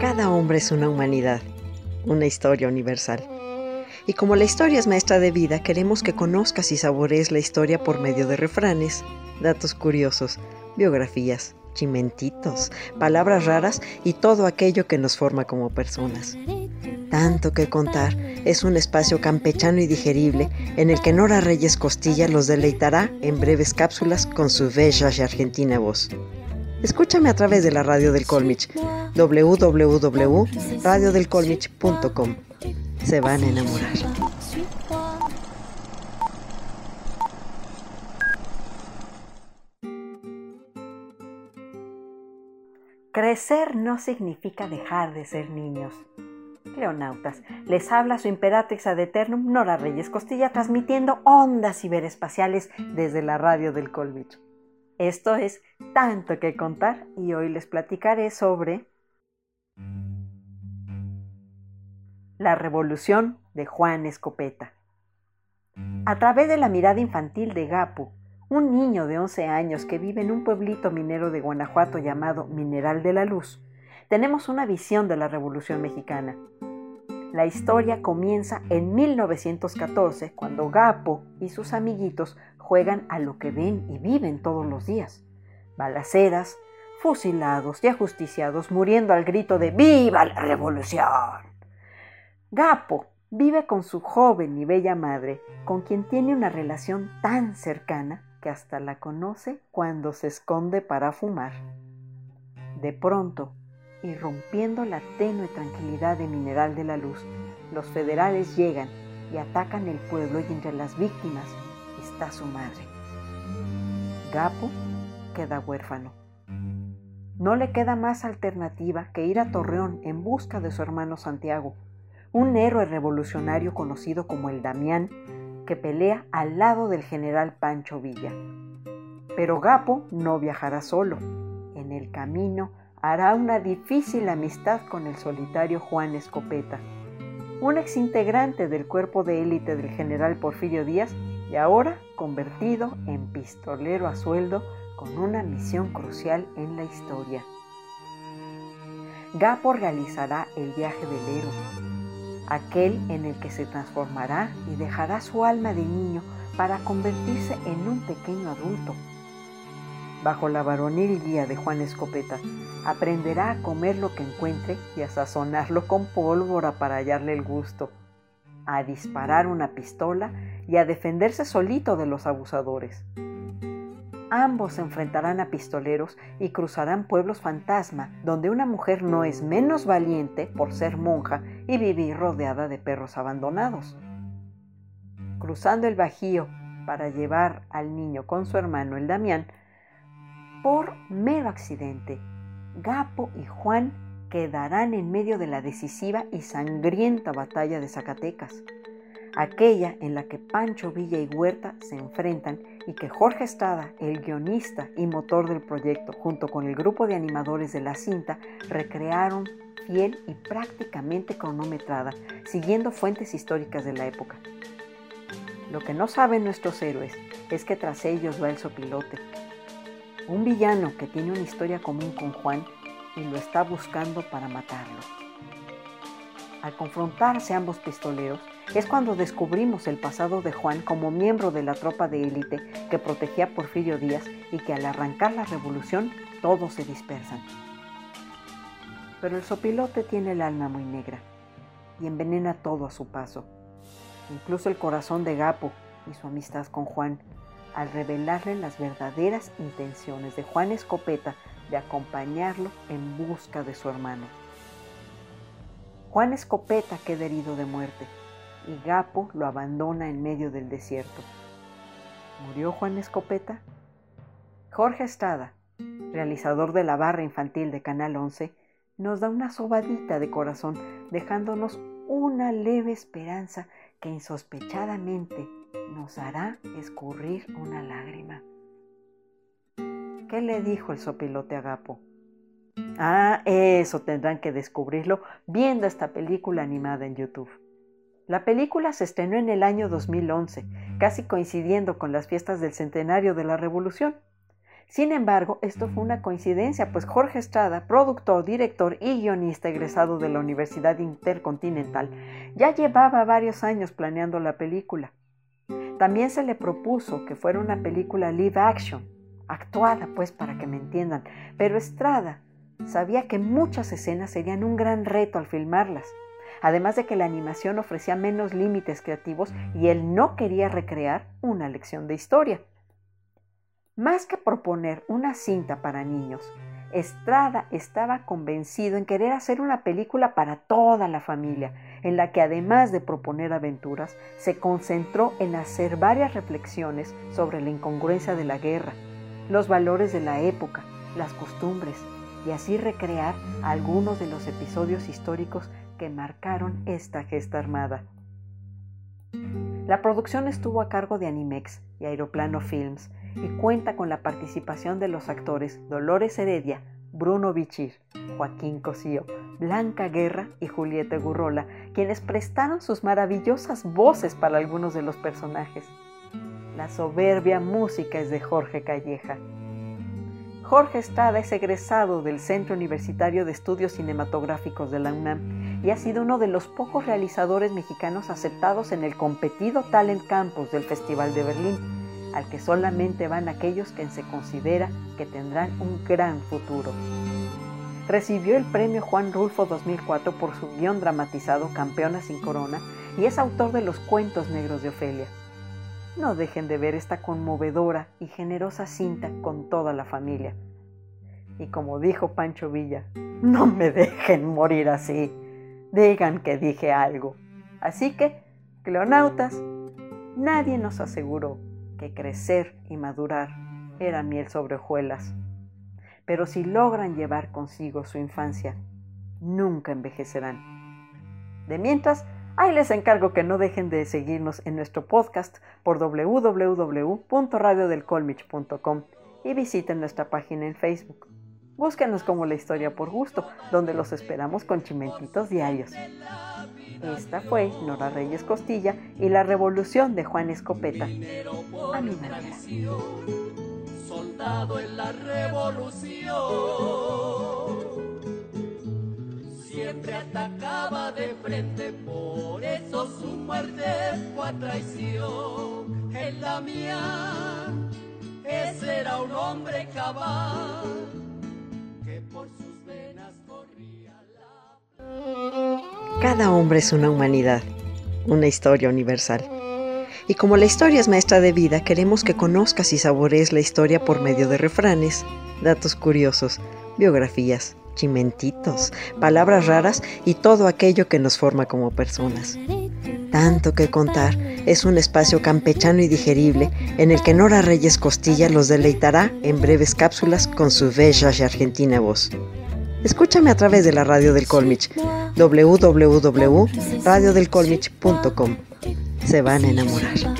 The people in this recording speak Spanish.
Cada hombre es una humanidad, una historia universal. Y como la historia es maestra de vida, queremos que conozcas y saborees la historia por medio de refranes, datos curiosos, biografías, chimentitos, palabras raras y todo aquello que nos forma como personas. Tanto que contar es un espacio campechano y digerible en el que Nora Reyes Costilla los deleitará en breves cápsulas con su bella y argentina voz. Escúchame a través de la radio del Colmich, www.radiodelcolmich.com. Se van a enamorar. Crecer no significa dejar de ser niños. Cleonautas, les habla su imperatrix ad eternum Nora Reyes Costilla transmitiendo ondas ciberespaciales desde la radio del Colmich. Esto es tanto que contar y hoy les platicaré sobre la revolución de Juan Escopeta. A través de la mirada infantil de Gapu, un niño de 11 años que vive en un pueblito minero de Guanajuato llamado Mineral de la Luz, tenemos una visión de la Revolución Mexicana. La historia comienza en 1914, cuando Gapo y sus amiguitos juegan a lo que ven y viven todos los días. Balaceras, fusilados y ajusticiados muriendo al grito de ¡Viva la revolución! Gapo vive con su joven y bella madre, con quien tiene una relación tan cercana que hasta la conoce cuando se esconde para fumar. De pronto, irrumpiendo la tenue tranquilidad de Mineral de la Luz, los federales llegan y atacan el pueblo y entre las víctimas está su madre. Gapo queda huérfano. No le queda más alternativa que ir a Torreón en busca de su hermano Santiago, un héroe revolucionario conocido como el Damián, que pelea al lado del general Pancho Villa. Pero Gapo no viajará solo. En el camino hará una difícil amistad con el solitario Juan Escopeta, un exintegrante del cuerpo de élite del general Porfirio Díaz y ahora convertido en pistolero a sueldo con una misión crucial en la historia. Gapo realizará el viaje del héroe, aquel en el que se transformará y dejará su alma de niño para convertirse en un pequeño adulto. Bajo la varonil guía de Juan Escopeta, aprenderá a comer lo que encuentre y a sazonarlo con pólvora para hallarle el gusto a disparar una pistola y a defenderse solito de los abusadores. Ambos se enfrentarán a pistoleros y cruzarán pueblos fantasma, donde una mujer no es menos valiente por ser monja y vivir rodeada de perros abandonados. Cruzando el Bajío para llevar al niño con su hermano el Damián, por mero accidente, Gapo y Juan quedarán en medio de la decisiva y sangrienta batalla de Zacatecas, aquella en la que Pancho Villa y Huerta se enfrentan y que Jorge Estrada, el guionista y motor del proyecto, junto con el grupo de animadores de la cinta, recrearon fiel y prácticamente cronometrada, siguiendo fuentes históricas de la época. Lo que no saben nuestros héroes es que tras ellos va el sopilote, un villano que tiene una historia común con Juan y lo está buscando para matarlo. Al confrontarse ambos pistoleros, es cuando descubrimos el pasado de Juan como miembro de la tropa de élite que protegía a Porfirio Díaz y que al arrancar la revolución todos se dispersan. Pero el sopilote tiene el alma muy negra y envenena todo a su paso, incluso el corazón de Gapo y su amistad con Juan, al revelarle las verdaderas intenciones de Juan Escopeta de acompañarlo en busca de su hermano. Juan Escopeta queda herido de muerte y Gapo lo abandona en medio del desierto. ¿Murió Juan Escopeta? Jorge Estrada, realizador de la barra infantil de Canal 11, nos da una sobadita de corazón, dejándonos una leve esperanza que insospechadamente nos hará escurrir una lágrima. ¿Qué le dijo el sopilote a Gapo? Ah, eso tendrán que descubrirlo viendo esta película animada en YouTube. La película se estrenó en el año 2011, casi coincidiendo con las fiestas del centenario de la Revolución. Sin embargo, esto fue una coincidencia, pues Jorge Estrada, productor, director y guionista egresado de la Universidad Intercontinental, ya llevaba varios años planeando la película. También se le propuso que fuera una película live action, actuada pues para que me entiendan, pero Estrada sabía que muchas escenas serían un gran reto al filmarlas, además de que la animación ofrecía menos límites creativos y él no quería recrear una lección de historia. Más que proponer una cinta para niños, Estrada estaba convencido en querer hacer una película para toda la familia, en la que además de proponer aventuras, se concentró en hacer varias reflexiones sobre la incongruencia de la guerra, los valores de la época, las costumbres, y así recrear algunos de los episodios históricos que marcaron esta gesta armada. La producción estuvo a cargo de Animex y Aeroplano Films, y cuenta con la participación de los actores Dolores Heredia, Bruno Bichir, Joaquín Cosío, Blanca Guerra y Julieta Gurrola, quienes prestaron sus maravillosas voces para algunos de los personajes. La soberbia música es de Jorge Calleja. Jorge Estrada es egresado del Centro Universitario de Estudios Cinematográficos de la UNAM y ha sido uno de los pocos realizadores mexicanos aceptados en el competido Talent Campus del Festival de Berlín al que solamente van aquellos que se considera que tendrán un gran futuro. Recibió el premio Juan Rulfo 2004 por su guion dramatizado Campeona sin Corona y es autor de los cuentos negros de Ofelia. No dejen de ver esta conmovedora y generosa cinta con toda la familia. Y como dijo Pancho Villa, no me dejen morir así. Digan que dije algo. Así que, cleonautas, nadie nos aseguró que crecer y madurar era miel sobre hojuelas. Pero si logran llevar consigo su infancia, nunca envejecerán. De mientras, ahí les encargo que no dejen de seguirnos en nuestro podcast por www.radiodelcolmich.com y visiten nuestra página en Facebook. Búsquenos como la historia por gusto, donde los esperamos con chimentitos diarios. Esta fue Nora Reyes Costilla y la revolución de Juan Escopeta. A mi manera. Soldado en la revolución. Siempre atacaba de frente, por eso su muerte fue a traición. En la mía, ese era un hombre cabal Cada hombre es una humanidad, una historia universal. Y como la historia es maestra de vida, queremos que conozcas y saborees la historia por medio de refranes, datos curiosos, biografías, chimentitos, palabras raras y todo aquello que nos forma como personas. Tanto que contar es un espacio campechano y digerible en el que Nora Reyes Costilla los deleitará en breves cápsulas con su bella y argentina voz. Escúchame a través de la radio del Colmich, www.radiodelcolmich.com. Se van a enamorar.